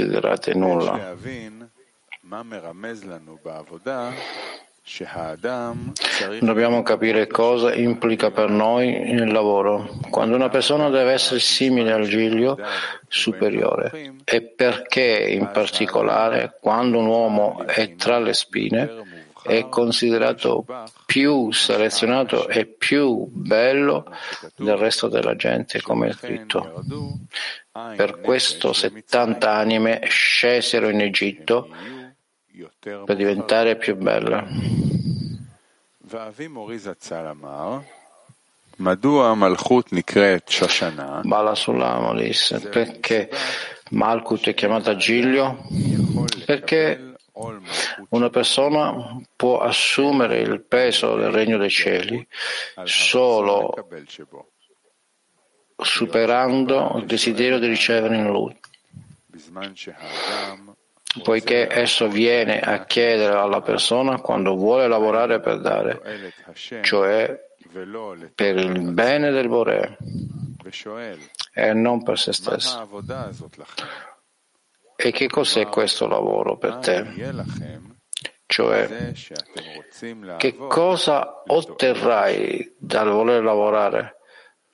considerate nulla. Dobbiamo capire cosa implica per noi il lavoro. Quando una persona deve essere simile al giglio superiore e perché in particolare quando un uomo è tra le spine è considerato più selezionato e più bello del resto della gente, come è scritto. Per questo 70 anime scesero in Egitto per diventare più belle. Bala Sulam disse perché Malkut è chiamata Giglio? Perché una persona può assumere il peso del regno dei cieli solo superando il desiderio di ricevere in lui poiché esso viene a chiedere alla persona quando vuole lavorare per dare, cioè per il bene del Bore e non per se stesso. E che cos'è questo lavoro per te? Cioè, che cosa otterrai dal voler lavorare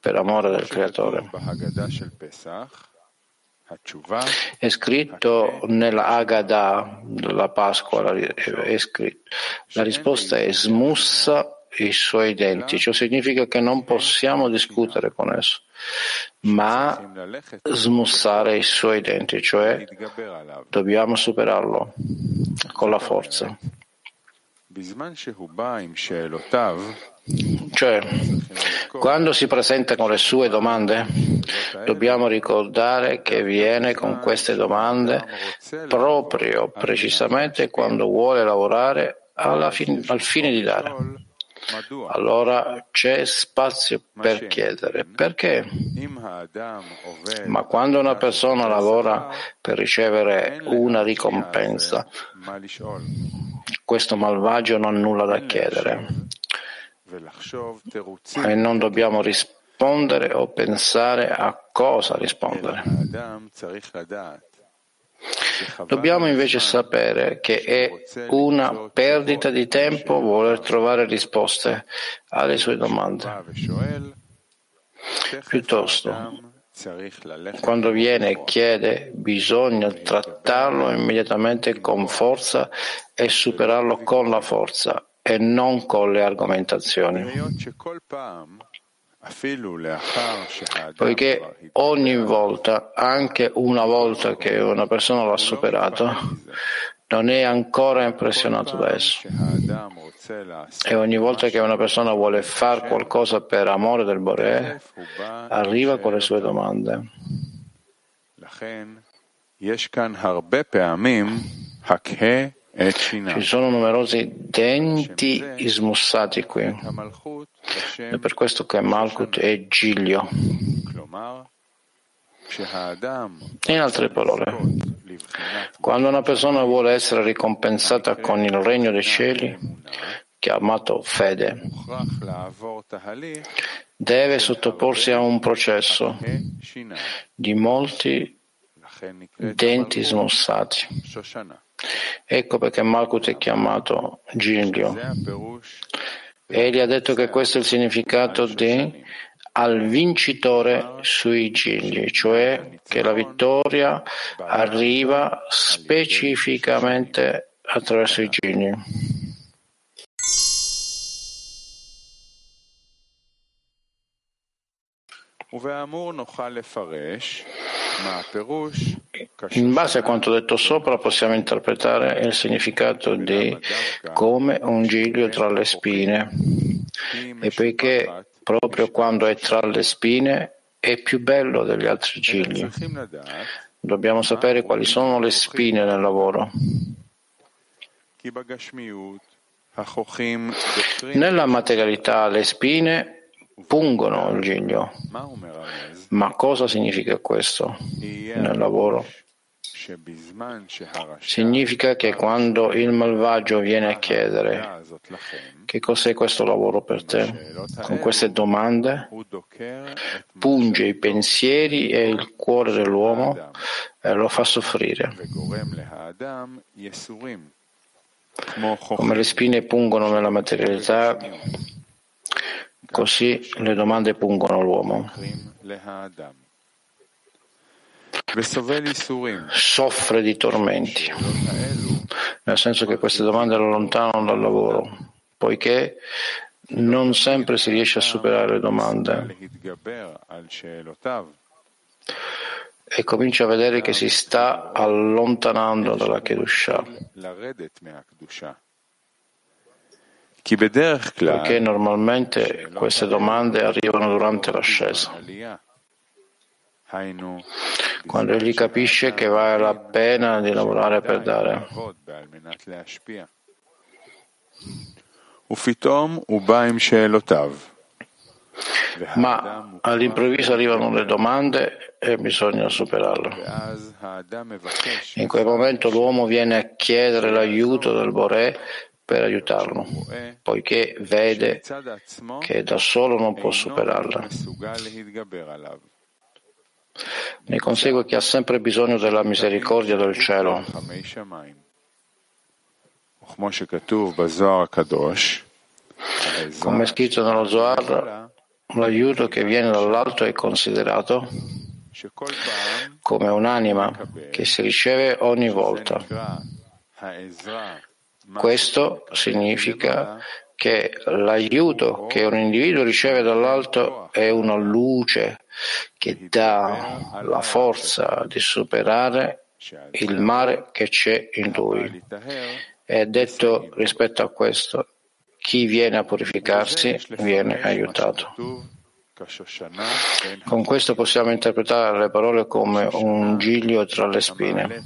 per amore del Creatore? È scritto nella Agada della Pasqua, è scritto. la risposta è smussa i suoi denti, ciò significa che non possiamo discutere con esso, ma smussare i suoi denti, cioè dobbiamo superarlo con la forza. Cioè, quando si presenta con le sue domande, dobbiamo ricordare che viene con queste domande proprio precisamente quando vuole lavorare fin- al fine di dare. Allora c'è spazio per chiedere perché. Ma quando una persona lavora per ricevere una ricompensa, questo malvagio non ha nulla da chiedere e non dobbiamo rispondere o pensare a cosa rispondere. Dobbiamo invece sapere che è una perdita di tempo voler trovare risposte alle sue domande. Piuttosto, quando viene e chiede, bisogna trattarlo immediatamente con forza e superarlo con la forza e non con le argomentazioni. Poiché ogni volta, anche una volta che una persona l'ha superato, non è ancora impressionato da esso. E ogni volta che una persona vuole fare qualcosa per amore del Bore, arriva con le sue domande. Ci sono numerosi denti smussati qui. È per questo che Malkut è Giglio. In altre parole, quando una persona vuole essere ricompensata con il regno dei cieli, chiamato fede, deve sottoporsi a un processo di molti denti smussati. Ecco perché Malkut è chiamato Giglio. Egli ha detto che questo è il significato di al vincitore sui gigli, cioè che la vittoria arriva specificamente attraverso i gigli. In base a quanto detto sopra possiamo interpretare il significato di come un giglio tra le spine e poiché proprio quando è tra le spine è più bello degli altri gigli. Dobbiamo sapere quali sono le spine nel lavoro. Nella materialità le spine pungono il giglio. Ma cosa significa questo nel lavoro? Significa che quando il malvagio viene a chiedere che cos'è questo lavoro per te, con queste domande? Punge i pensieri e il cuore dell'uomo e lo fa soffrire. Come le spine pungono nella materialità, così le domande pungono l'uomo soffre di tormenti, nel senso che queste domande lo allontanano dal lavoro, poiché non sempre si riesce a superare le domande. E comincia a vedere che si sta allontanando dalla Kedusha. Perché normalmente queste domande arrivano durante l'ascesa quando egli capisce che vale la pena di lavorare per dare. Ma all'improvviso arrivano le domande e bisogna superarle. In quel momento l'uomo viene a chiedere l'aiuto del Boré per aiutarlo, poiché vede che da solo non può superarle. Ne consegue che ha sempre bisogno della misericordia del cielo. Come è scritto nello Zohar, l'aiuto che viene dall'alto è considerato come un'anima che si riceve ogni volta. Questo significa che l'aiuto che un individuo riceve dall'alto è una luce che dà la forza di superare il mare che c'è in lui. È detto rispetto a questo, chi viene a purificarsi viene aiutato. Con questo possiamo interpretare le parole come un giglio tra le spine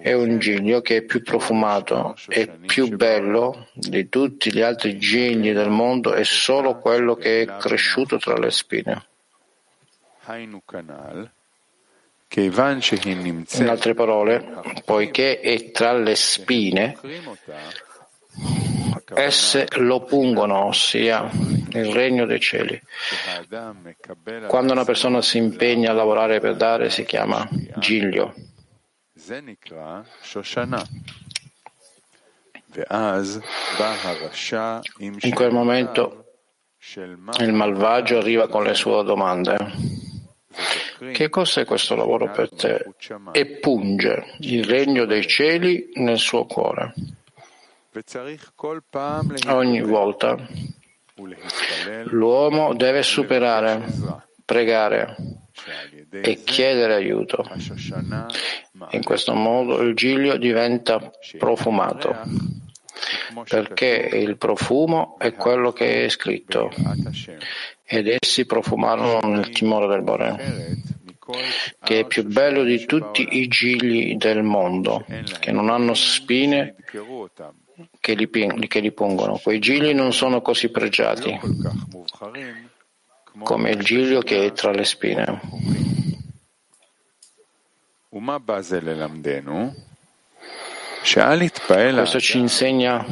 è un giglio che è più profumato e più bello di tutti gli altri gigli del mondo è solo quello che è cresciuto tra le spine. In altre parole, poiché è tra le spine, esse lo pungono, ossia il regno dei cieli. Quando una persona si impegna a lavorare per dare si chiama giglio. In quel momento il malvagio arriva con le sue domande. Che cos'è questo lavoro per te? E punge il regno dei cieli nel suo cuore. Ogni volta l'uomo deve superare, pregare, e chiedere aiuto. In questo modo il giglio diventa profumato, perché il profumo è quello che è scritto, ed essi profumarono nel timore del Bore, che è più bello di tutti i gigli del mondo, che non hanno spine che li, che li pungono. Quei gigli non sono così pregiati come il giglio che è tra le spine. Questo ci insegna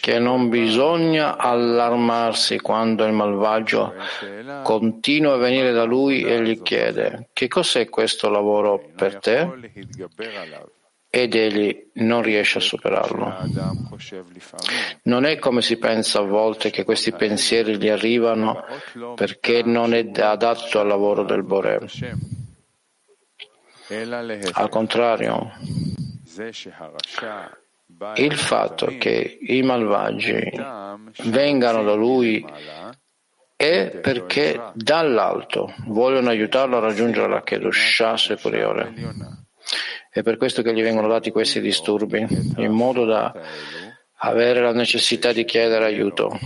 che non bisogna allarmarsi quando il malvagio continua a venire da lui e gli chiede che cos'è questo lavoro per te? Ed egli non riesce a superarlo. Non è come si pensa a volte che questi pensieri gli arrivano perché non è adatto al lavoro del Bore. Al contrario, il fatto che i malvagi vengano da lui è perché dall'alto vogliono aiutarlo a raggiungere la Kedushah superiore. È per questo che gli vengono dati questi disturbi, in modo da avere la necessità di chiedere aiuto.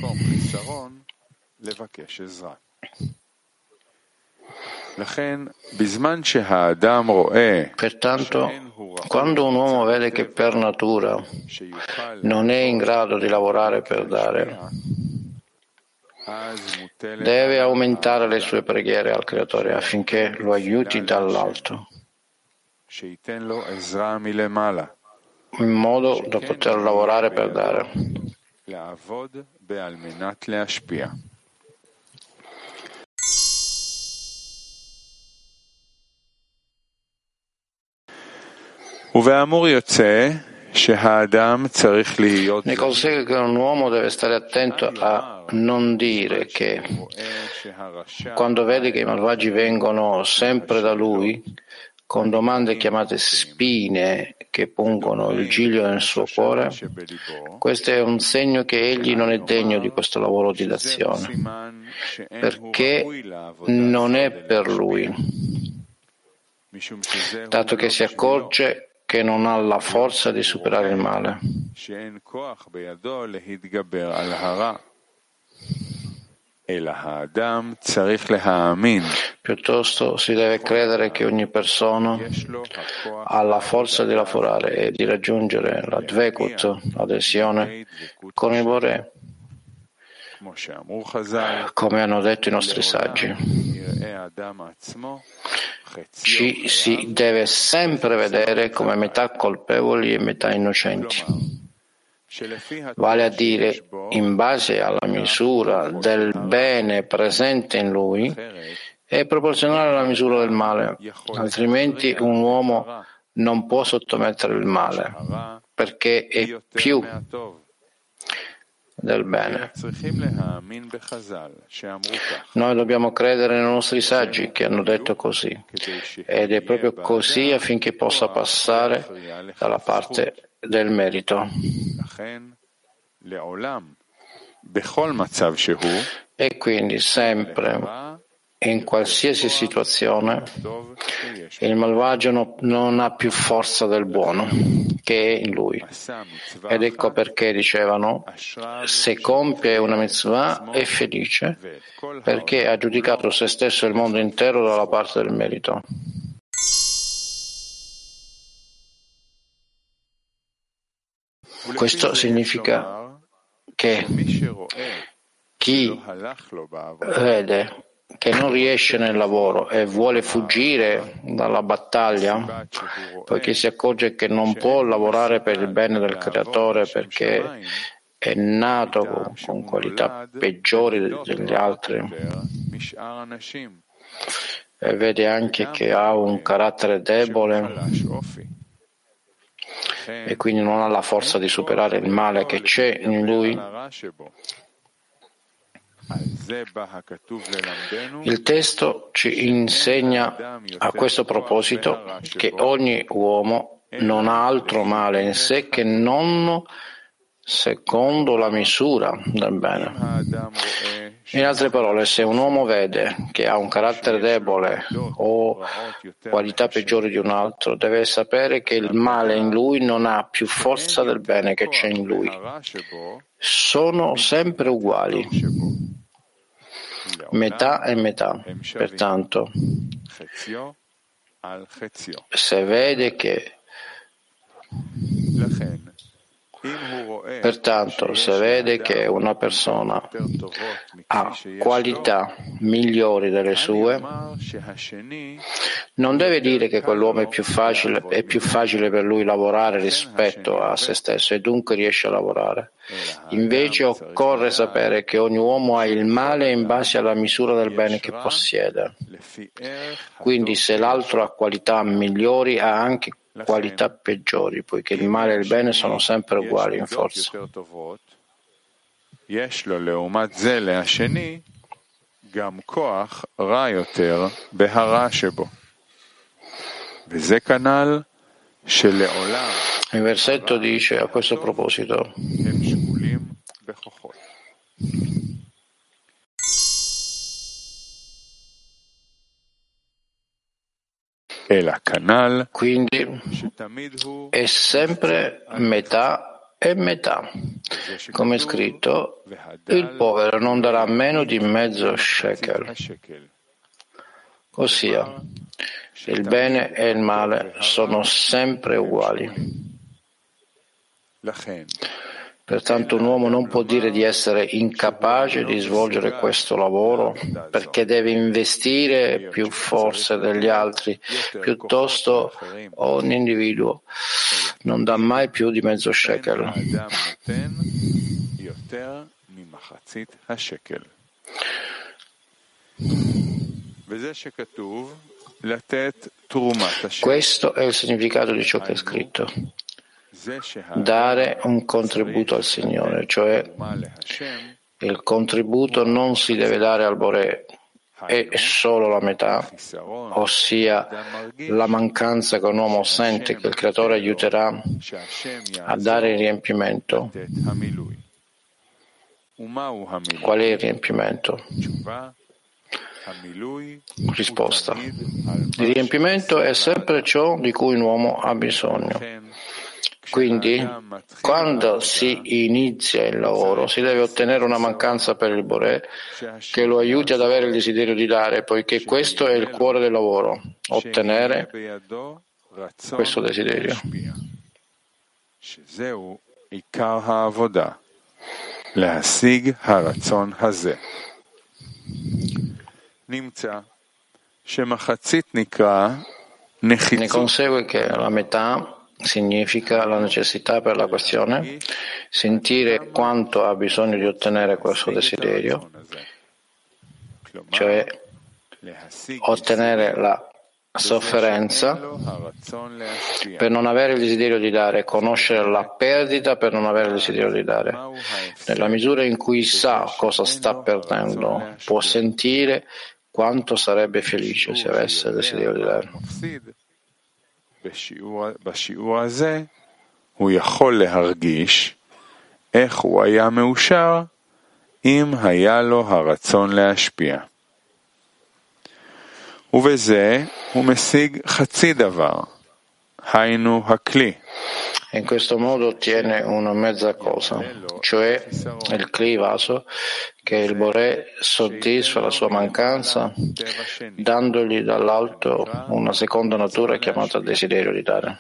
Pertanto, quando un uomo vede che per natura non è in grado di lavorare per dare, deve aumentare le sue preghiere al Creatore affinché lo aiuti dall'alto. In modo da poter lavorare per dare. Ne consegue che un uomo deve stare attento a non dire che quando vede che i malvagi vengono sempre da lui, con domande chiamate spine che pungono il giglio nel suo cuore, questo è un segno che egli non è degno di questo lavoro di d'azione, perché non è per lui, dato che si accorge che non ha la forza di superare il male. Piuttosto si deve credere che ogni persona ha la forza di lavorare e di raggiungere la dvekut, l'adesione, con il Bore, come hanno detto i nostri saggi. Ci si deve sempre vedere come metà colpevoli e metà innocenti vale a dire in base alla misura del bene presente in lui, è proporzionale alla misura del male, altrimenti un uomo non può sottomettere il male, perché è più del bene. Noi dobbiamo credere nei nostri saggi che hanno detto così, ed è proprio così affinché possa passare dalla parte del merito. E quindi sempre, in qualsiasi situazione, il malvagio non ha più forza del buono che è in lui. Ed ecco perché dicevano, se compie una mitzvah è felice perché ha giudicato se stesso e il mondo intero dalla parte del merito. Questo significa che chi vede che non riesce nel lavoro e vuole fuggire dalla battaglia, poiché si accorge che non può lavorare per il bene del creatore perché è nato con, qualità peggiori degli altri. E vede anche che ha un carattere debole e quindi non ha la forza di superare il male che c'è in lui, il testo ci insegna a questo proposito che ogni uomo non ha altro male in sé che non secondo la misura del bene. In altre parole, se un uomo vede che ha un carattere debole o qualità peggiori di un altro, deve sapere che il male in lui non ha più forza del bene che c'è in lui. Sono sempre uguali, metà e metà. Pertanto, se vede che Pertanto, se vede che una persona ha qualità migliori delle sue, non deve dire che quell'uomo è più facile, è più facile per lui lavorare rispetto a se stesso e dunque riesce a lavorare. Invece occorre sapere che ogni uomo ha il male in base alla misura del bene che possiede. Quindi se l'altro ha qualità migliori ha anche qualità peggiori, poiché il male e il bene sono sempre uguali in forza. Il versetto dice a questo proposito. Quindi è sempre metà e metà. Come è scritto, il povero non darà meno di mezzo shekel. Ossia, il bene e il male sono sempre uguali. Pertanto un uomo non può dire di essere incapace di svolgere questo lavoro perché deve investire più forze degli altri, piuttosto ogni individuo non dà mai più di mezzo shekel. Questo è il significato di ciò che è scritto dare un contributo al Signore, cioè il contributo non si deve dare al Boré, è solo la metà, ossia la mancanza che un uomo sente che il Creatore aiuterà a dare il riempimento. Qual è il riempimento? Risposta. Il riempimento è sempre ciò di cui un uomo ha bisogno. Quindi, quando si inizia il lavoro, si deve ottenere una mancanza per il Bore che lo aiuti ad avere il desiderio di dare, poiché questo è il cuore del lavoro, ottenere questo desiderio. Ne consegue che la metà significa la necessità per la questione, sentire quanto ha bisogno di ottenere questo desiderio, cioè ottenere la sofferenza per non avere il desiderio di dare, conoscere la perdita per non avere il desiderio di dare. Nella misura in cui sa cosa sta perdendo, può sentire quanto sarebbe felice se avesse il desiderio di dare. בשיעור הזה הוא יכול להרגיש איך הוא היה מאושר אם היה לו הרצון להשפיע. ובזה הוא משיג חצי דבר, היינו הכלי. In questo modo ottiene una mezza cosa, cioè il Kli vaso, che il Boré soddisfa la sua mancanza, dandogli dall'alto una seconda natura chiamata desiderio di dare.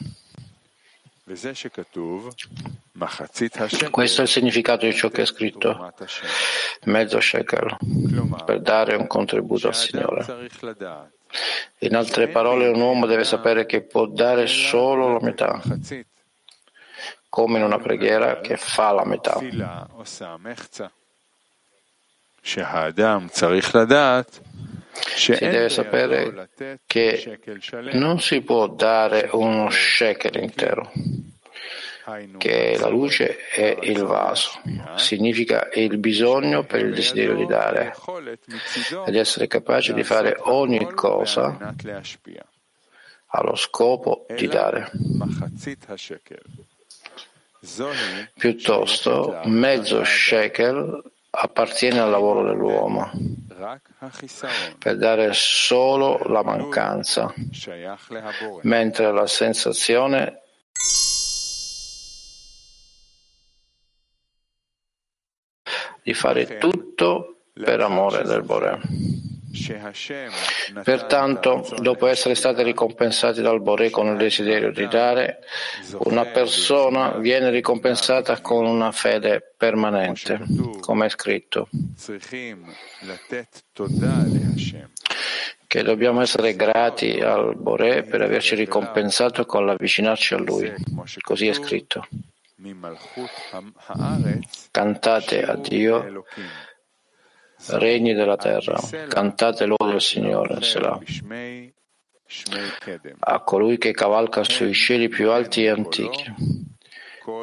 Questo è il significato di ciò che è scritto, mezzo shekel, per dare un contributo al Signore. In altre parole, un uomo deve sapere che può dare solo la metà, come in una preghiera che fa la metà. Si deve sapere che non si può dare uno shekel intero, che la luce è il vaso, significa il bisogno per il desiderio di dare ed essere capace di fare ogni cosa allo scopo di dare. Piuttosto, mezzo shekel appartiene al lavoro dell'uomo per dare solo la mancanza, mentre la sensazione di fare tutto per amore del Bore. Pertanto, dopo essere stati ricompensati dal Boré con il desiderio di dare, una persona viene ricompensata con una fede permanente, come è scritto, che dobbiamo essere grati al Boré per averci ricompensato con l'avvicinarci a Lui. Così è scritto. Cantate a Dio regni della terra, cantate lode al Signore, Selah. a colui che cavalca sui cieli più alti e antichi.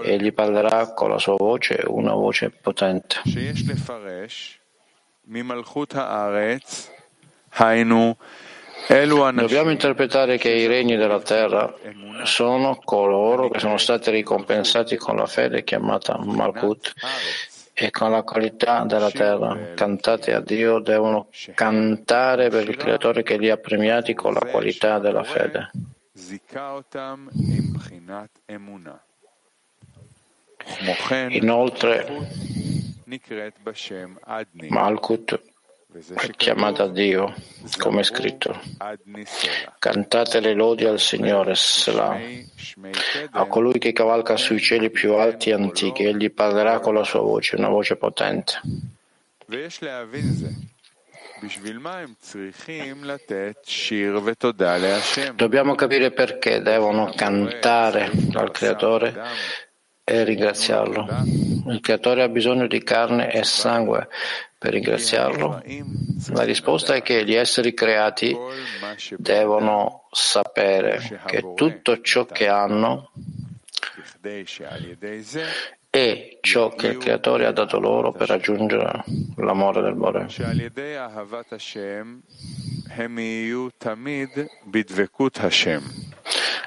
Egli parlerà con la sua voce, una voce potente. Dobbiamo interpretare che i regni della terra sono coloro che sono stati ricompensati con la fede chiamata Malkut e con la qualità della terra. Cantate a Dio, devono cantare per il Creatore che li ha premiati con la qualità della fede. Inoltre, Malkut chiamata Dio, come è scritto. Cantate le lodi al Signore, Selah. A colui che cavalca sui cieli più alti e antichi, egli parlerà con la sua voce, una voce potente. Dobbiamo capire perché devono cantare al Creatore e ringraziarlo. Il Creatore ha bisogno di carne e sangue per ringraziarlo? La risposta è che gli esseri creati devono sapere che tutto ciò che hanno è ciò che il Creatore ha dato loro per raggiungere l'amore del Bore.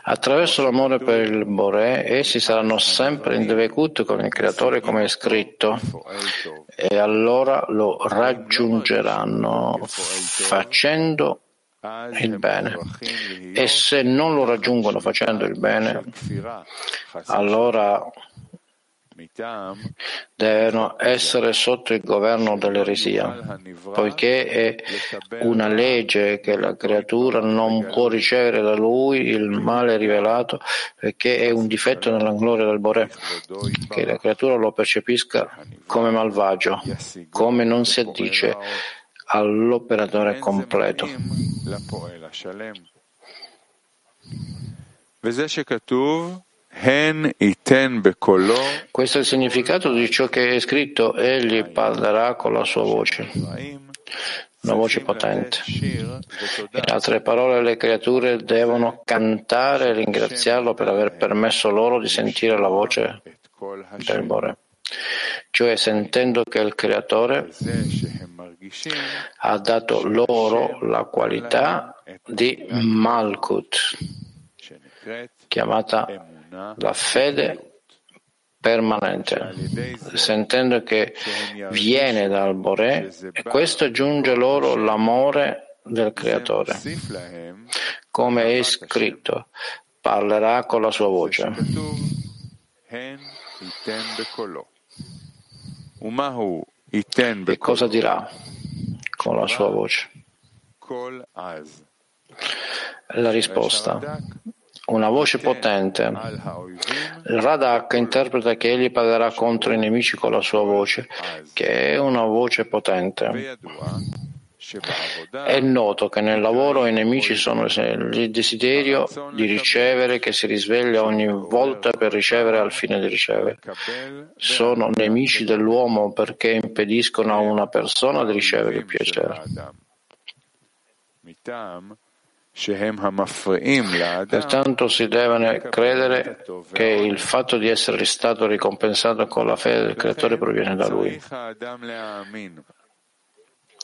Attraverso l'amore per il Bore, essi saranno sempre in Devekut con il Creatore come è scritto, e allora lo raggiungeranno facendo il bene. E se non lo raggiungono facendo il bene, allora devono essere sotto il governo dell'eresia, poiché è una legge che la creatura non può ricevere da lui il male rivelato perché è un difetto nella gloria del Boré, che la creatura lo percepisca come malvagio, come non si addice all'operatore completo. וזה שכתוב questo è il significato di ciò che è scritto. Egli parlerà con la sua voce, una voce potente. In altre parole, le creature devono cantare e ringraziarlo per aver permesso loro di sentire la voce del Bore. Cioè, sentendo che il Creatore ha dato loro la qualità di Malkut, chiamata la fede permanente, sentendo che viene dal Boré e questo aggiunge loro l'amore del Creatore. Come è scritto, parlerà con la sua voce. E cosa dirà con la sua voce? La risposta una voce potente. Il Radak interpreta che egli parlerà contro i nemici con la sua voce, che è una voce potente. È noto che nel lavoro i nemici sono il desiderio di ricevere che si risveglia ogni volta per ricevere al fine di ricevere. Sono nemici dell'uomo perché impediscono a una persona di ricevere il piacere. Pertanto si deve credere che il fatto di essere stato ricompensato con la fede del Creatore proviene da Lui.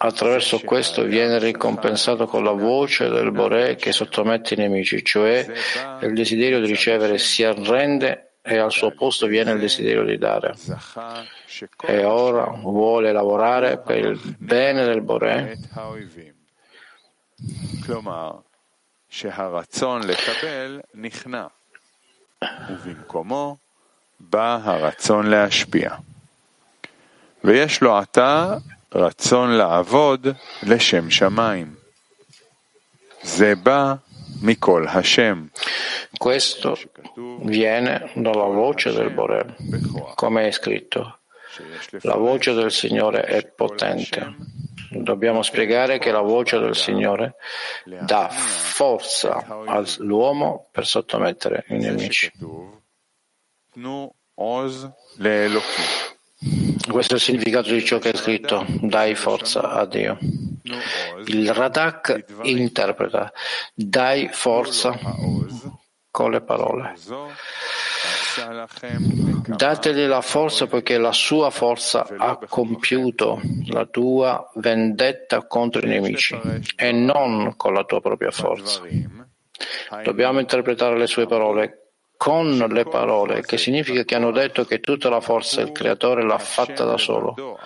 Attraverso questo viene ricompensato con la voce del Boré che sottomette i nemici, cioè il desiderio di ricevere si arrende e al suo posto viene il desiderio di dare. E ora vuole lavorare per il bene del Boré שהרצון לקבל נכנע, ובמקומו בא הרצון להשפיע. ויש לו עתה רצון לעבוד לשם שמיים. זה בא מכל השם. Questo viene dalla voce del Bore, come è scritto. La voce del Signore è potente. Dobbiamo spiegare che la voce del Signore dà forza all'uomo per sottomettere i nemici. Questo è il significato di ciò che è scritto, dai forza a Dio. Il Radak interpreta, dai forza con le parole. Dategli la forza poiché la sua forza ha compiuto la tua vendetta contro i nemici e non con la tua propria forza. Dobbiamo interpretare le sue parole con le parole, che significa che hanno detto che tutta la forza il Creatore l'ha fatta da solo.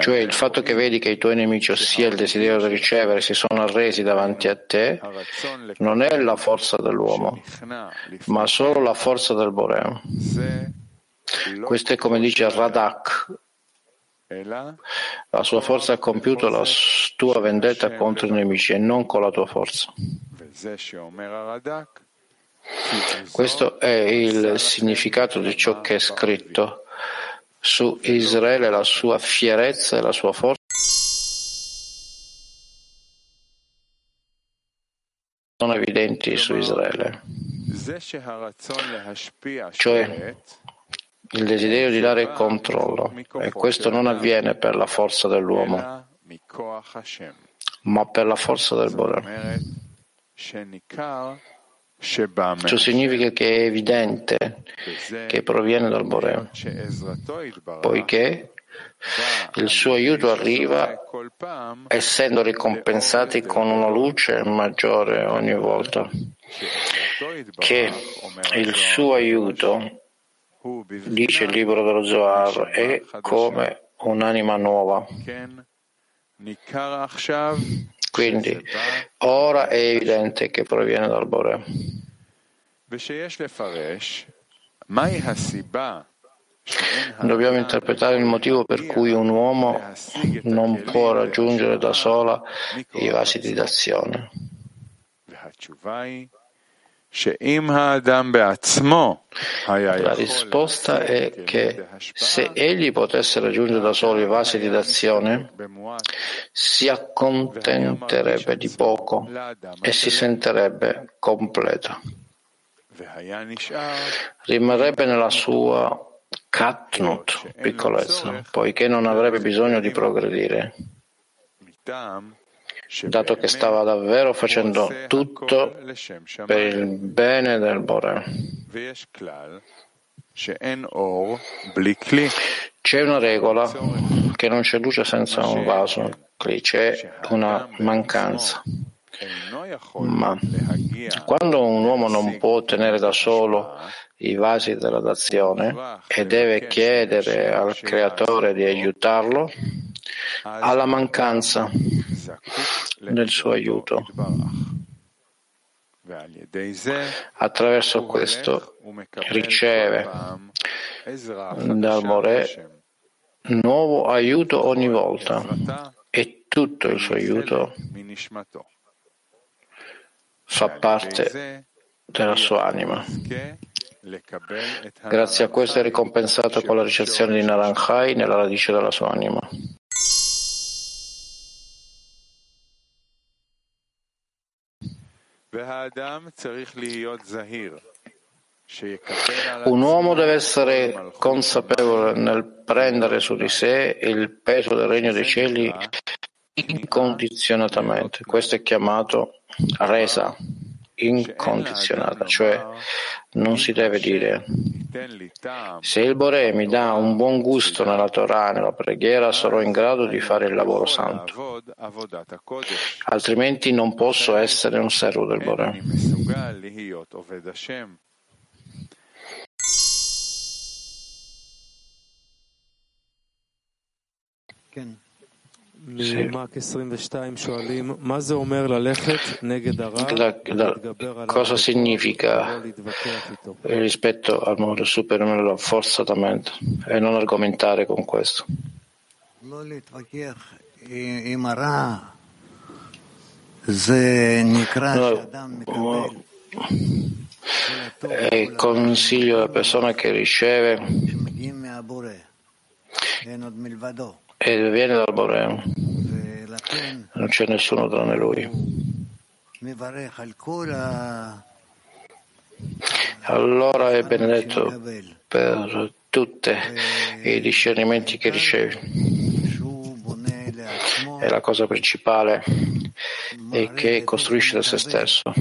Cioè il fatto che vedi che i tuoi nemici, ossia il desiderio di ricevere, si sono arresi davanti a te, non è la forza dell'uomo, ma solo la forza del Boreo. Questo è come dice Radak, La sua forza ha compiuto la tua vendetta contro i nemici e non con la tua forza. Questo è il significato di ciò che è scritto su Israele, la sua fierezza e la sua forza sono evidenti su Israele. Cioè, il desiderio di dare controllo, e questo non avviene per la forza dell'uomo, ma per la forza del Bore. Ciò significa che è evidente che proviene dal Bore, poiché il suo aiuto arriva essendo ricompensati con una luce maggiore ogni volta, che il suo aiuto, dice il libro dello Zohar, è come un'anima nuova. Quindi ora è evidente che proviene dal Bore. Dobbiamo interpretare il motivo per cui un uomo non può raggiungere da sola i vasi di d'azione. La risposta è che se egli potesse raggiungere da solo i vasi di d'azione, si accontenterebbe di poco e si sentirebbe completo. Rimarrebbe nella sua katnut, piccolezza, poiché non avrebbe bisogno di progredire dato che stava davvero facendo tutto per il bene del Bore. C'è una regola che non c'è luce senza un vaso, qui c'è una mancanza. Ma quando un uomo non può ottenere da solo i vasi della dazione e deve chiedere al creatore di aiutarlo, ha la mancanza del suo aiuto. Attraverso questo riceve dal More nuovo aiuto ogni volta e tutto il suo aiuto fa parte della sua anima. Grazie a questo è ricompensato con la ricezione di Naranjai nella radice della sua anima. Un uomo deve essere consapevole nel prendere su di sé il peso del regno dei cieli incondizionatamente. Questo è chiamato resa incondizionata, cioè non si deve dire. se il Bore mi dà un buon gusto nella Torah, nella preghiera, sarò in grado di fare il lavoro santo, altrimenti non posso essere un servo del Bore. Sì. cosa significa rispetto al modo superare forzatamente e non argomentare con questo? No, è consiglio alla persona che riceve e viene dal Bore. Non c'è nessuno tranne lui. Allora è benedetto per tutti i discernimenti che ricevi. E la cosa principale è che costruisce da se stesso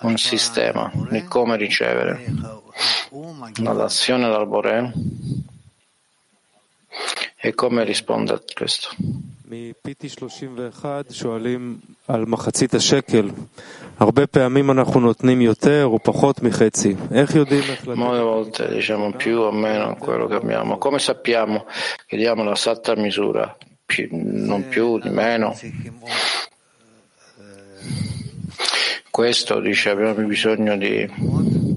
un sistema di come ricevere una dazione dal Bore e come risponde a questo? Molte volte diciamo più o meno quello che abbiamo. Come sappiamo che diamo la satta misura? Più, non più, di meno. Questo dice abbiamo bisogno di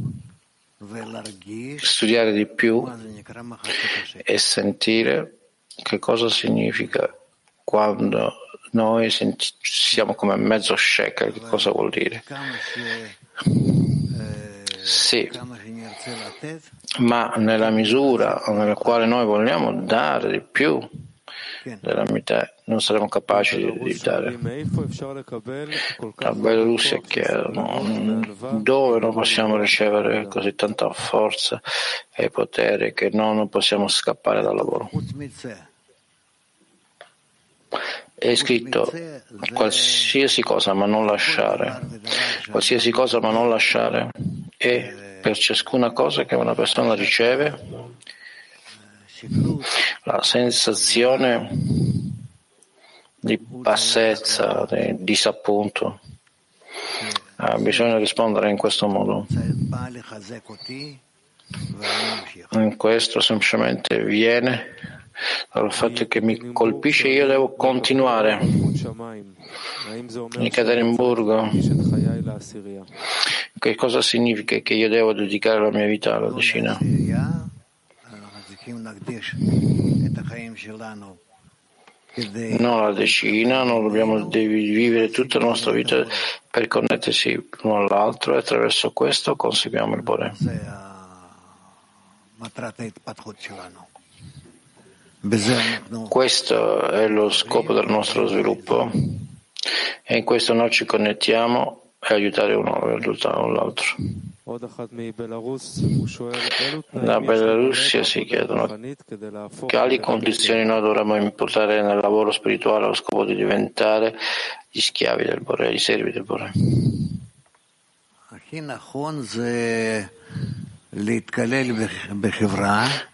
studiare di più e sentire che cosa significa quando noi siamo come mezzo shekel, che cosa vuol dire? Sì, ma nella misura nella quale noi vogliamo dare di più della metà, non saremo capaci di, di dare. La Bielorussia chiedono dove non possiamo ricevere così tanta forza e potere che no, non possiamo scappare dal lavoro. È scritto qualsiasi cosa ma non lasciare, qualsiasi cosa ma non lasciare e per ciascuna cosa che una persona riceve la sensazione di bassezza, di disappunto. Ha bisogno di rispondere in questo modo. In questo semplicemente viene dal fatto che mi colpisce io devo continuare. In Ekaterinburgo, che cosa significa che io devo dedicare la mia vita alla decina? Non la decina, non dobbiamo vivere tutta la nostra vita per connettersi l'uno all'altro e attraverso questo conseguiamo il Bore. Questo è lo scopo del nostro sviluppo. E in questo noi ci connettiamo e aiutare uno l'altro. Da Bielorussia si chiedono quali condizioni noi dovremmo importare nel lavoro spirituale allo scopo di diventare gli schiavi del Bore, i servi del Bore.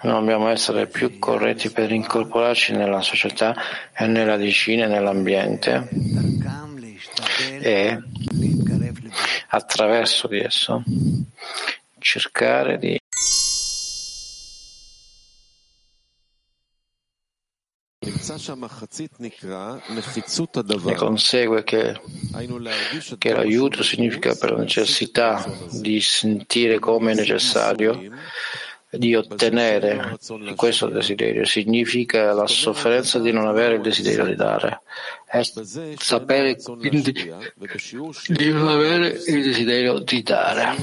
Non dobbiamo essere più corretti per incorporarci nella società e nella decina e nell'ambiente e attraverso di esso. Cercare di ne consegue che, che l'aiuto significa per la necessità di sentire come è necessario di ottenere questo desiderio significa la sofferenza di non avere il desiderio di dare. È sapere quindi di non avere il desiderio di dare.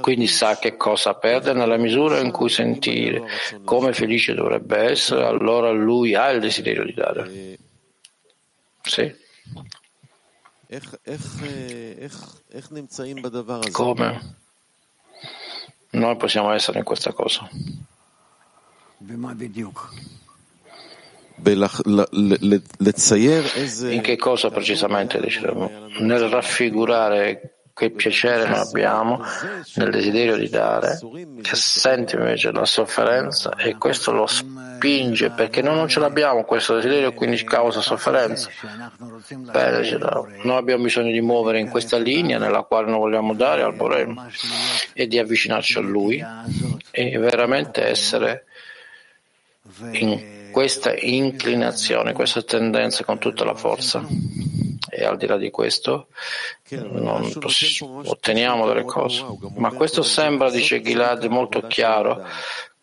Quindi sa che cosa perde nella misura in cui sentire come felice dovrebbe essere allora lui ha il desiderio di dare. Sì. Come noi possiamo essere in questa cosa. In che cosa precisamente diciamo? Nel raffigurare che piacere noi abbiamo nel desiderio di dare, che sente invece la sofferenza e questo lo spinge perché noi non ce l'abbiamo questo desiderio, quindi causa sofferenza. Noi abbiamo bisogno di muovere in questa linea nella quale noi vogliamo dare al Borem e di avvicinarci a Lui e veramente essere in questa inclinazione, questa tendenza con tutta la forza e al di là di questo non otteniamo delle cose. Ma questo sembra, dice Gilad, molto chiaro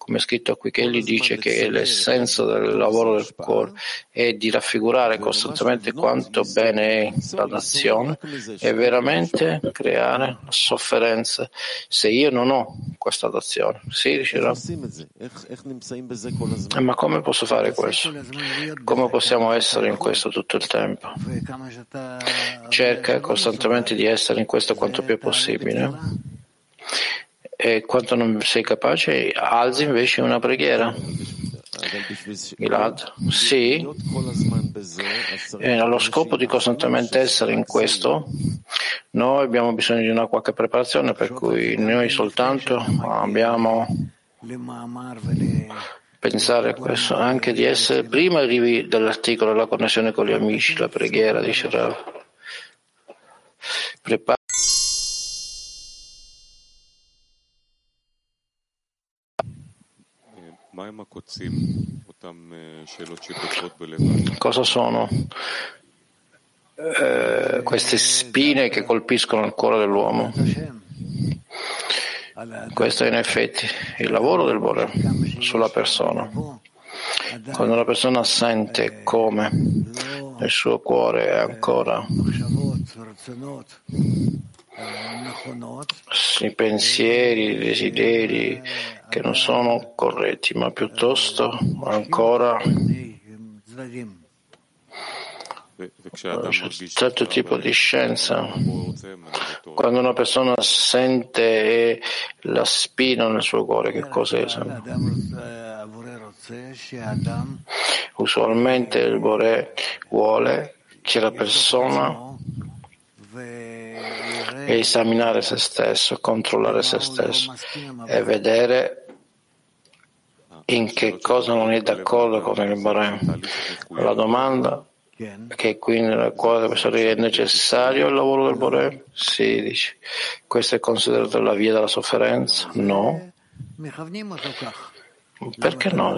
come è scritto qui, che egli dice che l'essenza del lavoro del cuore è di raffigurare costantemente quanto bene è la nazione e veramente creare sofferenza. Se io non ho questa dazione, si riuscirà. Eh, ma come posso fare questo? Come possiamo essere in questo tutto il tempo? Cerca costantemente di essere in questo quanto più possibile e quando non sei capace alzi invece una preghiera. Gilad, sì, e allo scopo di costantemente essere in questo, noi abbiamo bisogno di una qualche preparazione, per cui noi soltanto abbiamo pensare a questo, anche di essere prima arrivi dall'articolo la connessione con gli amici, la preghiera, dice Rav. Prepara Cosa sono eh, queste spine che colpiscono il cuore dell'uomo? Questo è in effetti il lavoro del Bore sulla persona. Quando la persona sente come nel suo cuore è ancora i pensieri, i desideri che non sono corretti, ma piuttosto ancora un certo tipo di scienza. Quando una persona sente la spina nel suo cuore, che cos'è? Usualmente il Bore vuole che la persona esaminare se stesso, controllare se stesso e vedere in che cosa non è d'accordo con il Bore. La domanda che quindi nella quale è necessario il lavoro del Bore? Sì, dice. Questo è considerato la via della sofferenza? No. Perché no?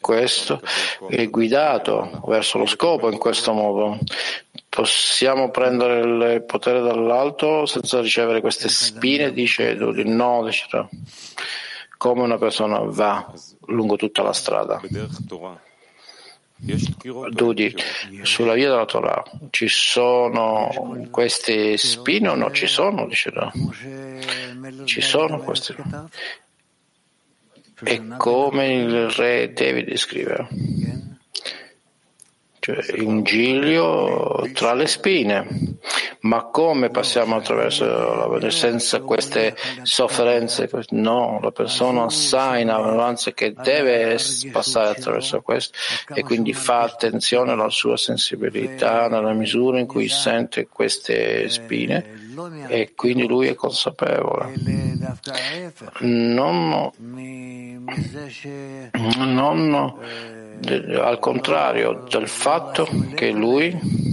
Questo è guidato verso lo scopo in questo modo. Possiamo prendere il potere dall'alto senza ricevere queste spine? Dice Dudi. No, dice come una persona va lungo tutta la strada. Dudi, sulla via della Torah ci sono queste spine o no? Ci sono, dice Ci sono queste. E come il re David scrive, cioè un giglio tra le spine. Ma come passiamo attraverso la vita senza queste sofferenze? No, la persona sa in avvanza che deve passare attraverso questo e quindi fa attenzione alla sua sensibilità nella misura in cui sente queste spine e quindi lui è consapevole. Non, non al contrario del fatto che lui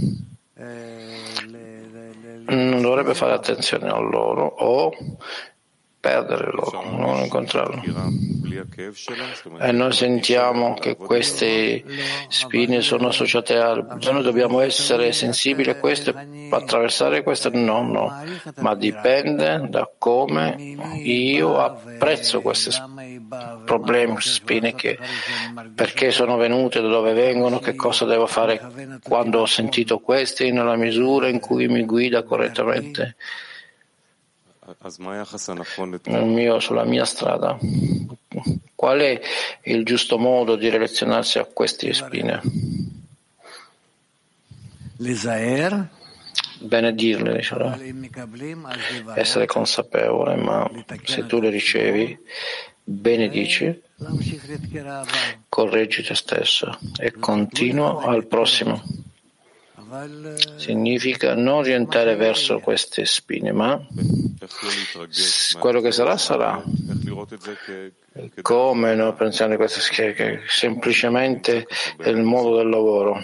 non dovrebbe fare attenzione a loro o perdere loro, non incontrarlo. E noi sentiamo che queste spine sono associate a... Noi dobbiamo essere sensibili a questo e attraversare questo? No, no, ma dipende da come io apprezzo questi problemi, queste spine, che, perché sono venute, da dove vengono, che cosa devo fare quando ho sentito queste, nella misura in cui mi guida correttamente mio, sulla mia strada. Qual è il giusto modo di relazionarsi a queste spine? Benedirle, diciamo. essere consapevole, ma se tu le ricevi, benedici, correggi te stesso e continua al prossimo. Significa non orientare verso queste spine, ma quello che sarà sarà. Come noi pensiamo di schede, che semplicemente è il modo del lavoro.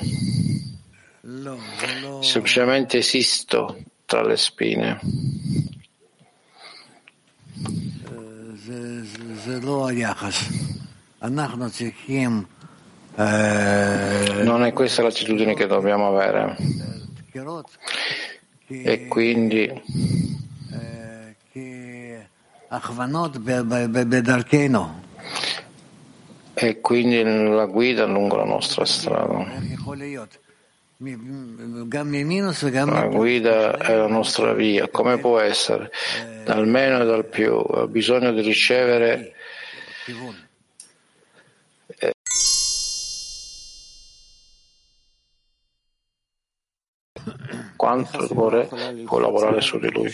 Semplicemente esisto tra le spine. Non è questa l'attitudine che dobbiamo avere. E quindi e quindi la guida lungo la nostra strada. La guida è la nostra via. Come può essere? Dal meno e dal più. Ha bisogno di ricevere quanto il cuore può lavorare su di lui.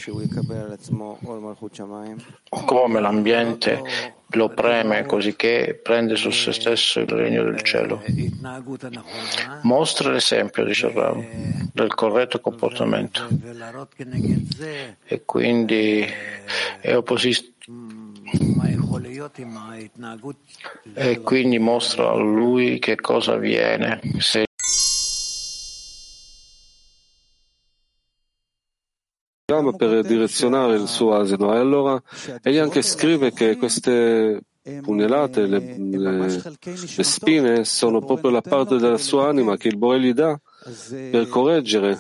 Come l'ambiente lo preme così che prende su se stesso il regno del cielo. Mostra l'esempio, dice Ram, del corretto comportamento e quindi è opposito e quindi mostra a lui che cosa avviene se per direzionare il suo asino. E allora egli anche scrive che queste pugnalate, le, le, le spine, sono proprio la parte della sua anima che il Bore gli dà per correggere.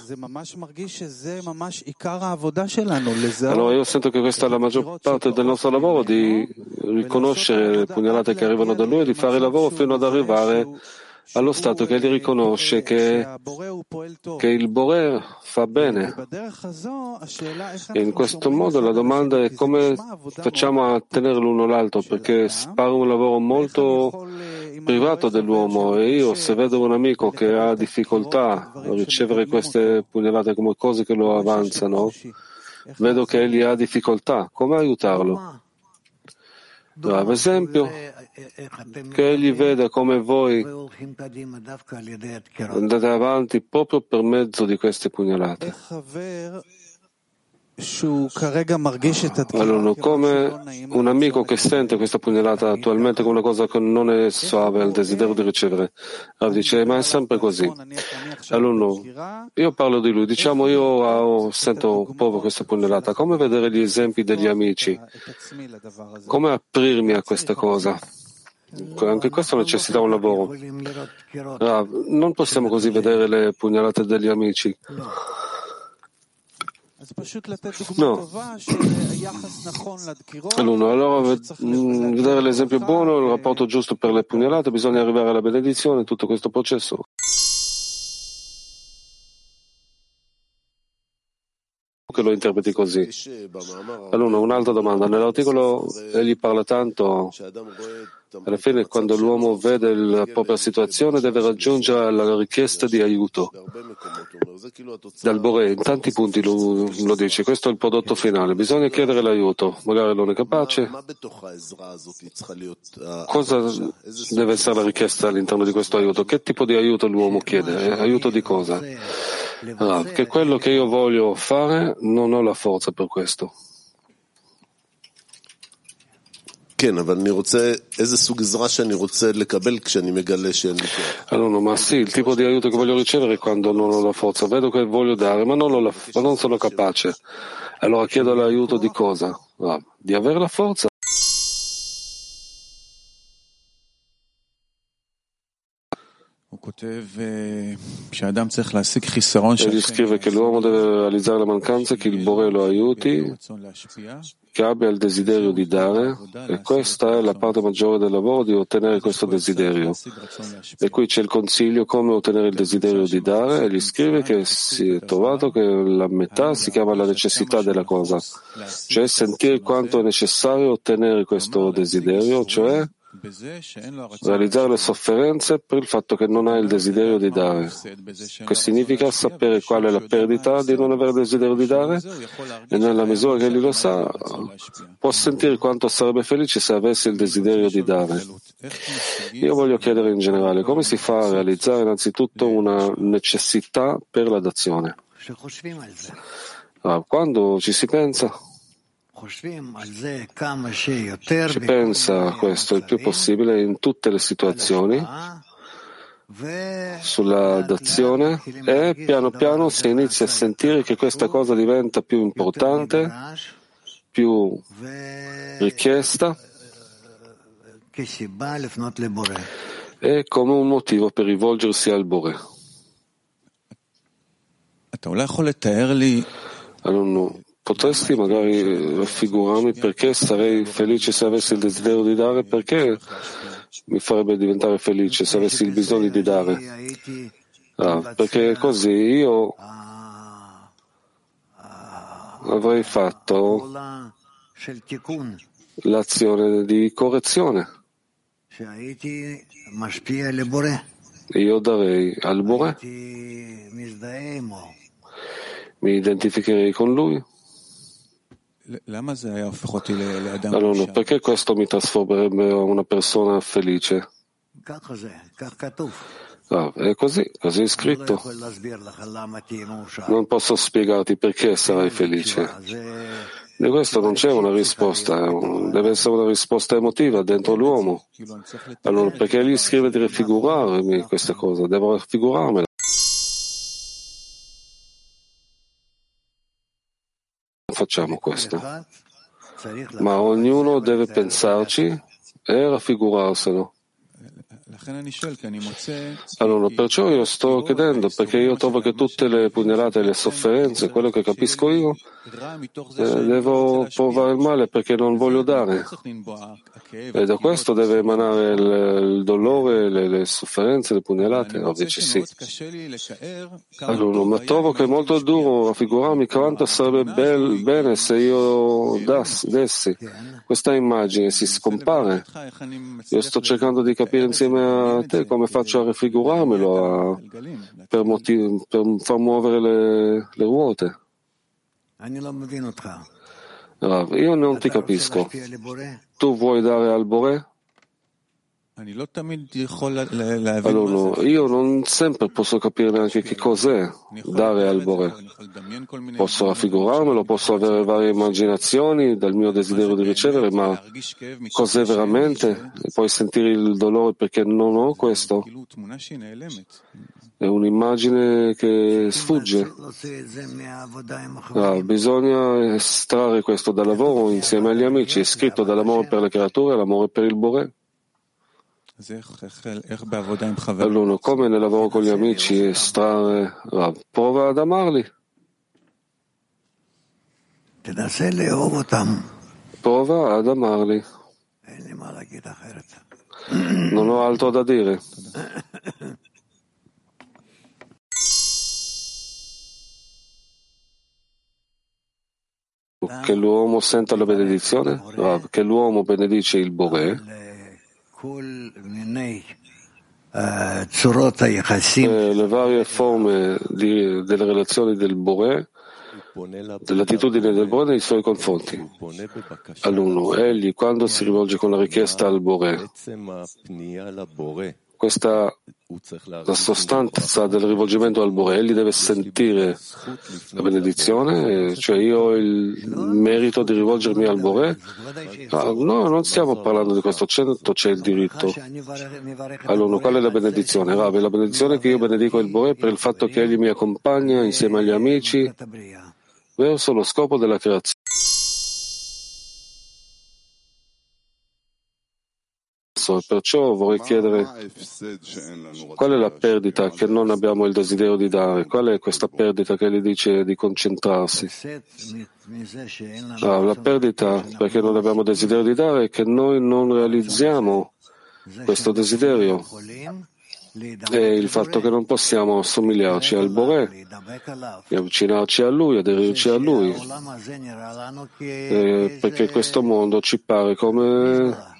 Allora io sento che questa è la maggior parte del nostro lavoro, di riconoscere le pugnalate che arrivano da lui e di fare il lavoro fino ad arrivare allo stato che egli riconosce che, che il Bore fa bene. In questo modo la domanda è come facciamo a tenere l'uno l'altro, perché spara un lavoro molto privato dell'uomo e io se vedo un amico che ha difficoltà a ricevere queste pugnalate come cose che lo avanzano, vedo che egli ha difficoltà, come aiutarlo? Ad esempio, che egli veda come voi andate avanti proprio per mezzo di queste pugnalate. Allora, come un amico che sente questa pugnalata attualmente come una cosa che non è suave al desiderio di ricevere, allora dice, ma è sempre così. Allora, io parlo di lui, diciamo io sento proprio questa pugnalata, come vedere gli esempi degli amici, come aprirmi a questa cosa. Anche questo necessita un lavoro. Ah, non possiamo così vedere le pugnalate degli amici. No. Allora, allora mm, vedere l'esempio buono, il rapporto giusto per le pugnalate, bisogna arrivare alla benedizione, tutto questo processo. Che lo interpreti così. Allora, un'altra domanda. Nell'articolo egli parla tanto alla fine, quando l'uomo vede la propria situazione, deve raggiungere la richiesta di aiuto. Dal Bore, in tanti punti lo, lo dice, questo è il prodotto finale, bisogna chiedere l'aiuto, magari non è capace. Cosa deve essere la richiesta all'interno di questo aiuto? Che tipo di aiuto l'uomo chiede? Eh, aiuto di cosa? Ah, che quello che io voglio fare non ho la forza per questo. Allora, ma sì, il tipo di aiuto che voglio ricevere quando non ho la forza. Vedo che voglio dare, ma non, la, ma non sono capace. Allora chiedo l'aiuto di cosa? Ah, di avere la forza. Egli scrive che l'uomo deve realizzare la mancanza, che il Bore lo aiuti, che abbia il desiderio di dare, e questa è la parte maggiore del lavoro di ottenere questo desiderio. E qui c'è il consiglio come ottenere il desiderio di dare, e gli scrive che si è trovato che la metà si chiama la necessità della cosa, cioè sentire quanto è necessario ottenere questo desiderio, cioè realizzare le sofferenze per il fatto che non hai il desiderio di dare. Che significa sapere qual è la perdita di non avere il desiderio di dare e nella misura che egli lo sa può sentire quanto sarebbe felice se avesse il desiderio di dare. Io voglio chiedere in generale come si fa a realizzare innanzitutto una necessità per la dazione. Ah, quando ci si pensa, ci pensa a questo il più possibile in tutte le situazioni. Sulla dazione e piano piano si inizia a sentire che questa cosa diventa più importante, più richiesta e come un motivo per rivolgersi al Bore. Allora, Potresti magari raffigurarmi perché sarei felice se avessi il desiderio di dare? Perché mi farebbe diventare felice se avessi il bisogno di dare? Ah, perché così io avrei fatto l'azione di correzione. Io darei al Bore, mi identificherei con lui. Allora, perché questo mi trasformerebbe a una persona felice? Ah, è così, così è scritto. Non posso spiegarti perché sarai felice. Di questo non c'è una risposta, deve essere una risposta emotiva dentro l'uomo. Allora, perché lì scrive di raffigurarmi questa cosa? Devo raffigurarmela. Facciamo questo. Ma ognuno deve pensarci e raffigurarselo. Allora, perciò io sto chiedendo, perché io trovo che tutte le pugnalate e le sofferenze, quello che capisco io, eh, devo provare il male perché non voglio dare. E da questo deve emanare il, il dolore, le, le, sofferenze, le pugnalate? Ovvio sì. Allora, ma trovo che è molto duro raffigurarmi quanto sarebbe bel, bene se io das, dessi questa immagine, si scompare. Io sto cercando di capire insieme a te come faccio a raffigurarmelo a, per, motiv, per far muovere le, le ruote. Rav, io non ti capisco. Tu vuoi dare al Bore? Allora, io non sempre posso capire neanche che cos'è dare al Bore. Posso raffigurarmelo, posso avere varie immaginazioni dal mio desiderio di ricevere, ma cos'è veramente? E poi sentire il dolore perché non ho questo? È un'immagine che sfugge. Ah, bisogna estrarre questo dal lavoro insieme agli amici. È scritto dall'amore per le creature all'amore per il Bore. Allora, come nel lavoro con gli amici estrarre, ah, prova ad amarli. Prova ad amarli. Non ho altro da dire. Che l'uomo senta la benedizione, che l'uomo benedice il Bore eh, le varie forme di, delle relazioni del Bore, dell'attitudine del Bore nei suoi confronti. All'uno, egli quando si rivolge con la richiesta al Bore, questa la sostanza del rivolgimento al Bore, egli deve sentire la benedizione, cioè io ho il merito di rivolgermi al Bore. Ah, no, non stiamo parlando di questo, certo c'è il diritto. Allora, qual è la benedizione? Rav, la benedizione che io benedico il Bore per il fatto che egli mi accompagna insieme agli amici verso lo scopo della creazione. Basso, perciò vorrei chiedere qual è la perdita che non abbiamo il desiderio di dare, qual è questa perdita che gli dice di concentrarsi. Ah, la perdita perché non abbiamo desiderio di dare è che noi non realizziamo questo desiderio. È il fatto che non possiamo assomigliarci al Boré e avvicinarci a Lui, aderirci a Lui, eh, perché questo mondo ci pare come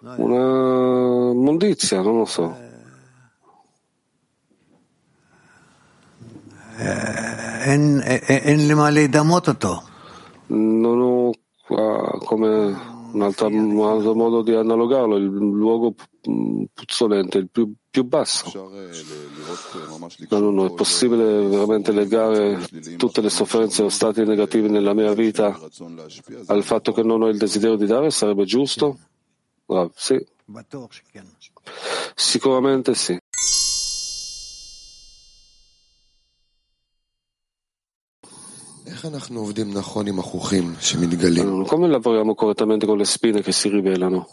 una mondizia, non lo so. Eh, non ho qua come un altro, un altro modo di analogarlo, il luogo puzzolente, il più, più basso. No, no, no, è possibile veramente legare tutte le sofferenze o stati negativi nella mia vita al fatto che non ho il desiderio di dare? Sarebbe giusto? Rav, sì. Sicuramente sì. Come lavoriamo correttamente con le spine che si rivelano?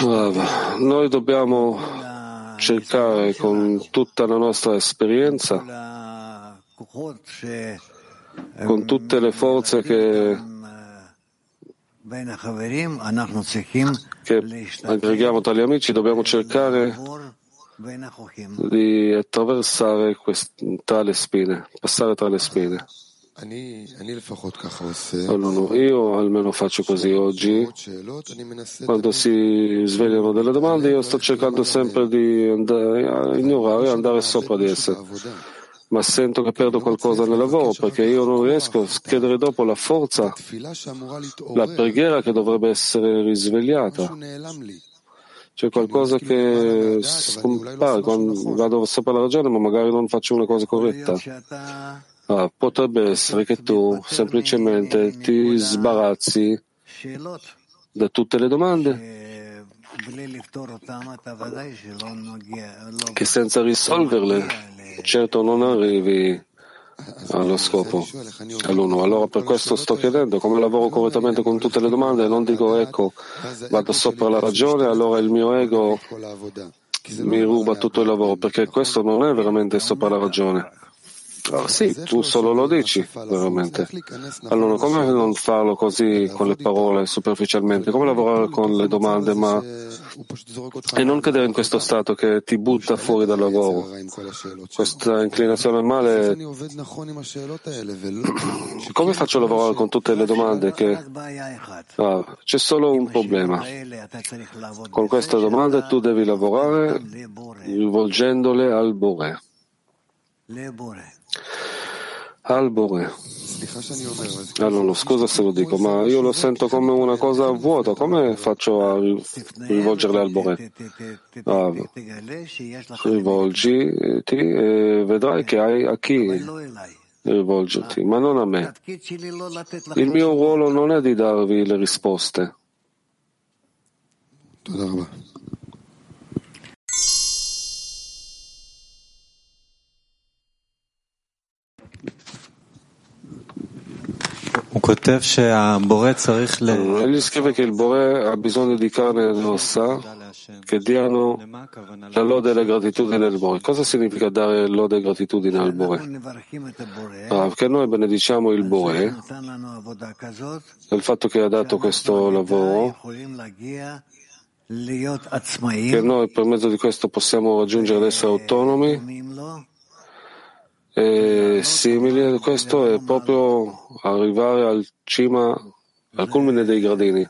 Rav, noi dobbiamo cercare con tutta la nostra esperienza, con tutte le forze che che aggreghiamo tra gli amici, dobbiamo cercare di attraversare quest- tra le spine, passare tra le spine. Allora, io almeno faccio così oggi. Quando si svegliano delle domande, io sto cercando sempre di andare ignorare e andare sopra di esse ma sento che perdo qualcosa nel lavoro perché io non riesco a chiedere dopo la forza, la preghiera che dovrebbe essere risvegliata. C'è qualcosa che scompare quando vado sopra la ragione, ma magari non faccio una cosa corretta. Ah, potrebbe essere che tu semplicemente ti sbarazzi da tutte le domande che senza risolverle certo non arrivi allo scopo, all'uno. Allora per questo sto chiedendo come lavoro correttamente con tutte le domande, non dico ecco, vado sopra la ragione, allora il mio ego mi ruba tutto il lavoro, perché questo non è veramente sopra la ragione. Oh, sì, tu solo lo dici, veramente. Allora, come non farlo così con le parole superficialmente? Come lavorare con le domande, ma e non cadere in questo stato che ti butta fuori dal lavoro? Questa inclinazione al male. Come faccio a lavorare con tutte le domande? Che... Ah, c'è solo un problema. Con queste domande tu devi lavorare rivolgendole al Bore al Bore. Allora, scusa se lo dico, ma io lo sento come una cosa vuota, come faccio a rivolgerle al Bore? Ah, rivolgiti e vedrai che hai a chi rivolgerti, ma non a me. Il mio ruolo non è di darvi le risposte. Egli scrive che il Bore ha bisogno di carne e ossa che diano la lode e la gratitudine al Bore. Cosa significa dare lode e gratitudine al Bore? Ah, perché noi benediciamo il Bore del fatto che ha dato questo lavoro che noi per mezzo di questo possiamo raggiungere ad essere autonomi e simili a questo è proprio arrivare al cima, al culmine dei gradini.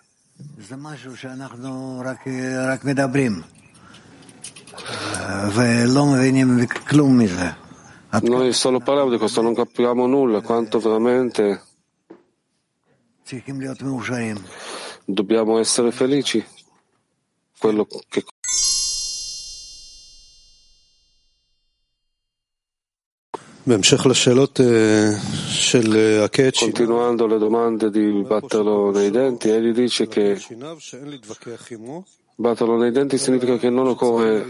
Noi solo parliamo di questo, non capiamo nulla, quanto veramente dobbiamo essere felici. Quello che Continuando le domande di batterlo nei denti, egli dice che batterlo nei denti significa che non occorre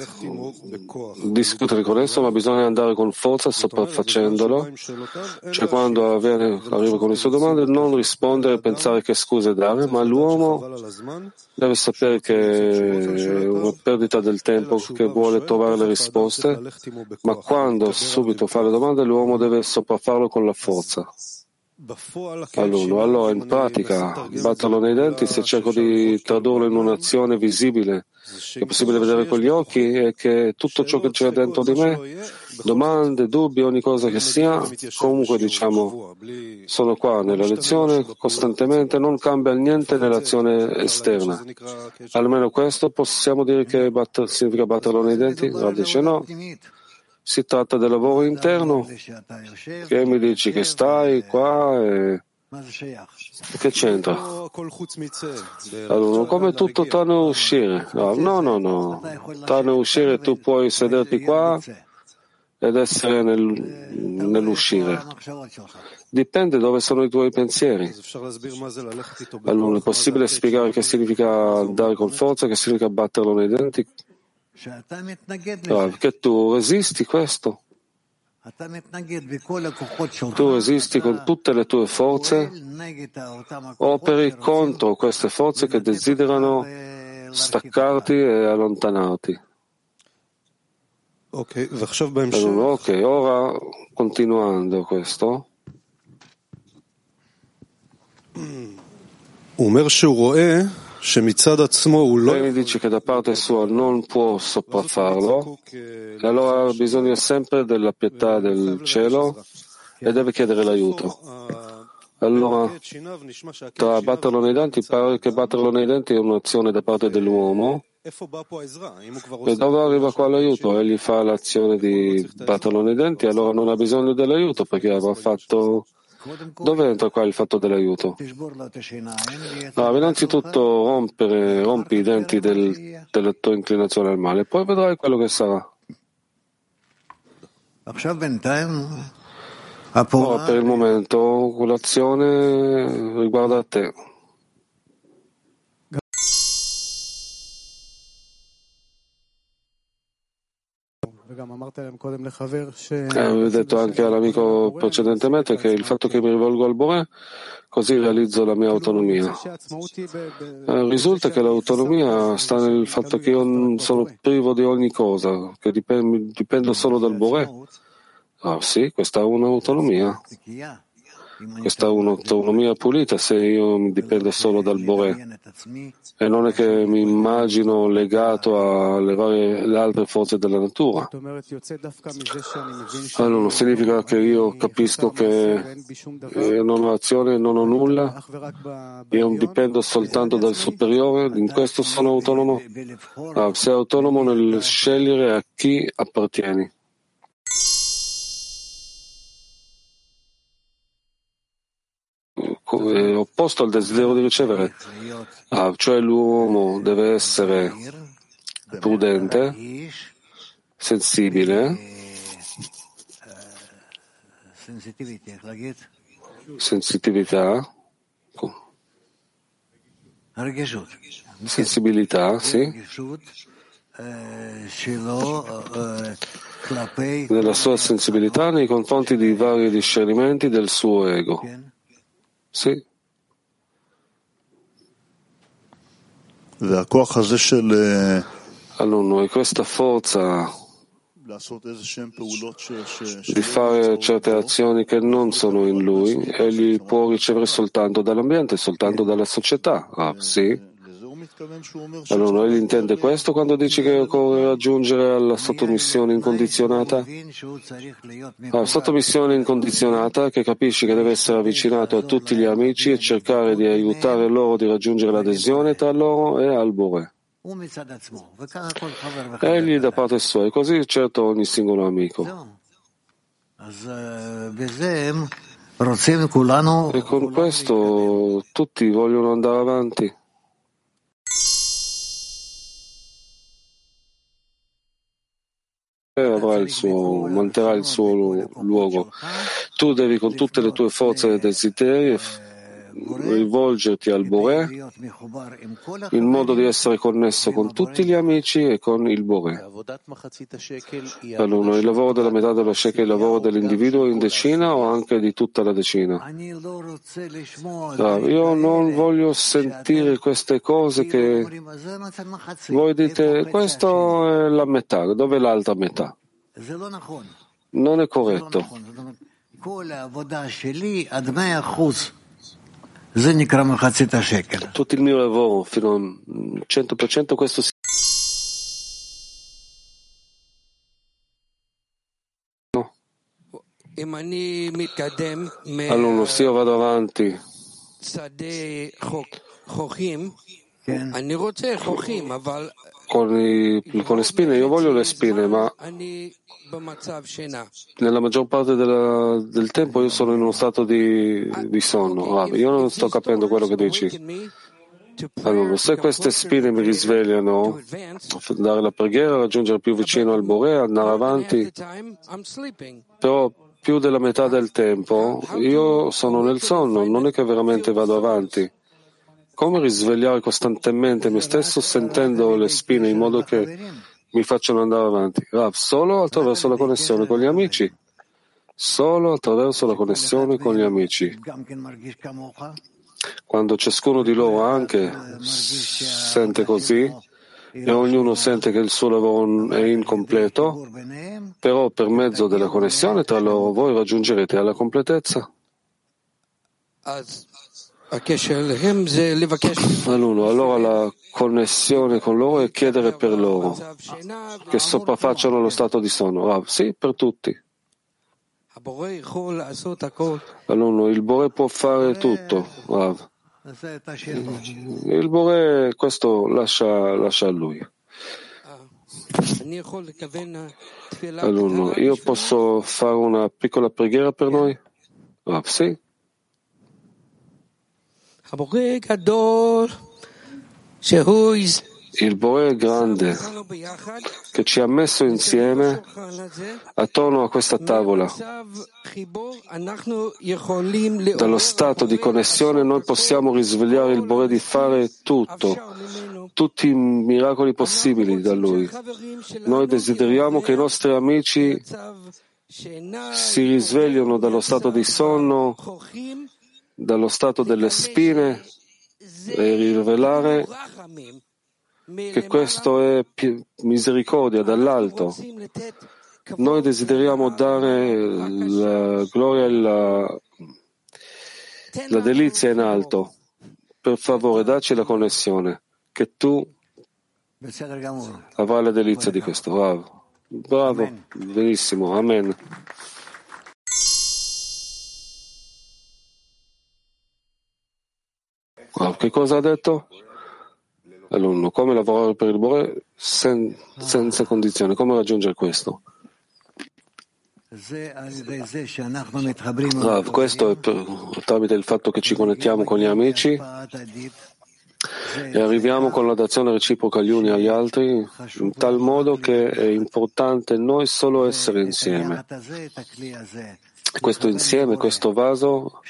discutere con esso, ma bisogna andare con forza sopraffacendolo, cioè quando avviene, arriva con le sue domande non rispondere e pensare che scuse dare, ma l'uomo deve sapere che è una perdita del tempo che vuole trovare le risposte, ma quando subito fa le domande l'uomo deve sopraffarlo con la forza all'uno. Allora, in pratica, batterlo nei denti, se cerco di tradurlo in un'azione visibile, che è possibile vedere con gli occhi, è che tutto ciò che c'è dentro di me, domande, dubbi, ogni cosa che sia, comunque diciamo, sono qua nella lezione costantemente, non cambia niente nell'azione esterna. Almeno questo possiamo dire che batter, significa batterlo nei denti? No, dice no. Si tratta del lavoro interno che mi dici che stai qua e che c'entra? Allora, come tutto tranne uscire? No, no, no. Tranne uscire tu puoi sederti qua ed essere nel, nell'uscire. Dipende dove sono i tuoi pensieri. Allora, è possibile spiegare che significa dare con forza, che significa batterlo nei denti? Perché tu resisti questo. Tu resisti con tutte le tue forze, operi contro queste forze che desiderano staccarti e allontanarti. Ok, ora continuando questo. Lei dice che da parte sua non può sopraffarlo e allora ha bisogno sempre della pietà del cielo e deve chiedere l'aiuto. Allora, tra batterlo nei denti, pare che batterlo nei denti è un'azione da parte dell'uomo. E dove arriva qua l'aiuto? Egli fa l'azione di batterlo nei denti, allora non ha bisogno dell'aiuto perché avrà fatto dove entra qua il fatto dell'aiuto? Allora, innanzitutto rompere, rompi i denti del, della tua inclinazione al male, poi vedrai quello che sarà. Ora, per il momento, l'azione riguarda te. Avevo detto anche all'amico precedentemente che il fatto che mi rivolgo al Bore, così realizzo la mia autonomia. Risulta che l'autonomia sta nel fatto che io sono privo di ogni cosa, che dipendo, solo dal Bore. Ah sì, questa è un'autonomia. Questa un'autonomia pulita se io mi dipendo solo dal Bore e non è che mi immagino legato alle varie alle altre forze della natura. Allora significa che io capisco che non ho azione, non ho nulla, io dipendo soltanto dal superiore, in questo sono autonomo. Ah, sei autonomo nel scegliere a chi appartieni. Opposto al desiderio di ricevere, ah, cioè l'uomo deve essere prudente, sensibile, sensitività, sensibilità, sì, nella sua sensibilità nei confronti di vari discernimenti del suo ego. Sì. Allora, questa forza di fare certe azioni che non sono in lui, egli può ricevere soltanto dall'ambiente, soltanto dalla società. Ah, sì. Allora, egli intende questo quando dice che occorre raggiungere la sottomissione incondizionata? La sottomissione incondizionata che capisce che deve essere avvicinato a tutti gli amici e cercare di aiutare loro di raggiungere l'adesione tra loro e al Bore. Egli da parte sua, e così certo ogni singolo amico. E con questo tutti vogliono andare avanti. Avrà il suo, manterrà il suo luogo. Tu devi con tutte le tue forze e desideri rivolgerti al Bore in modo di essere connesso con tutti gli amici e con il Bore. Allora, il lavoro della metà dello Shekel è il lavoro dell'individuo in decina o anche di tutta la decina? io non voglio sentire queste cose che voi dite, questo è la metà, dove è l'altra metà? Non è corretto. Tutto il mio lavoro fino al 100% questo si No. Allora, se io vado avanti con, i, con le spine, io voglio le spine, ma nella maggior parte della, del tempo io sono in uno stato di, di sonno. io non sto capendo quello che dici. Allora, se queste spine mi risvegliano, dare la preghiera, raggiungere più vicino al Bore, andare avanti, però più della metà del tempo io sono nel sonno, non è che veramente vado avanti. Come risvegliare costantemente me stesso sentendo le spine in modo che mi facciano andare avanti? Rav, solo attraverso la connessione con gli amici. Solo attraverso la connessione con gli amici. Quando ciascuno di loro anche sente così e ognuno sente che il suo lavoro è incompleto, però per mezzo della connessione tra loro voi raggiungerete alla completezza. Allora la connessione con loro è chiedere per loro che sopraffacciano lo stato di sonno. Ah, sì, per tutti. Allora il Bore può fare tutto. Ah. Il Bore questo lascia, lascia a lui. Allora, io posso fare una piccola preghiera per noi? Ah, sì. Il Boe grande che ci ha messo insieme attorno a questa tavola. Dallo stato di connessione noi possiamo risvegliare il Boe di fare tutto tutti i miracoli possibili da Lui. Noi desideriamo che i nostri amici si risvegliano dallo stato di sonno, dallo stato delle spine e rivelare che questo è misericordia dall'alto. Noi desideriamo dare la gloria e la, la delizia in alto. Per favore, dacci la connessione, che tu avrai la delizia di questo. Bravo, bravo, benissimo, amen. Wow, che cosa ha detto? L'alunno, come lavorare per il Bore sen, senza condizione, come raggiungere questo? Rav, questo è per, tramite il fatto che ci connettiamo con gli amici e arriviamo con la dazione reciproca gli uni agli altri in tal modo che è importante noi solo essere insieme. Questo insieme, questo vaso,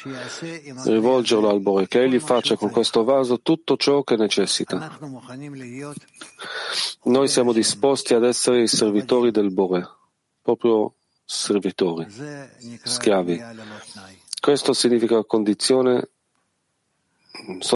rivolgerlo al Bore, che egli faccia con questo vaso tutto ciò che necessita. Noi siamo disposti ad essere i servitori del Bore, proprio servitori, schiavi. Questo significa condizione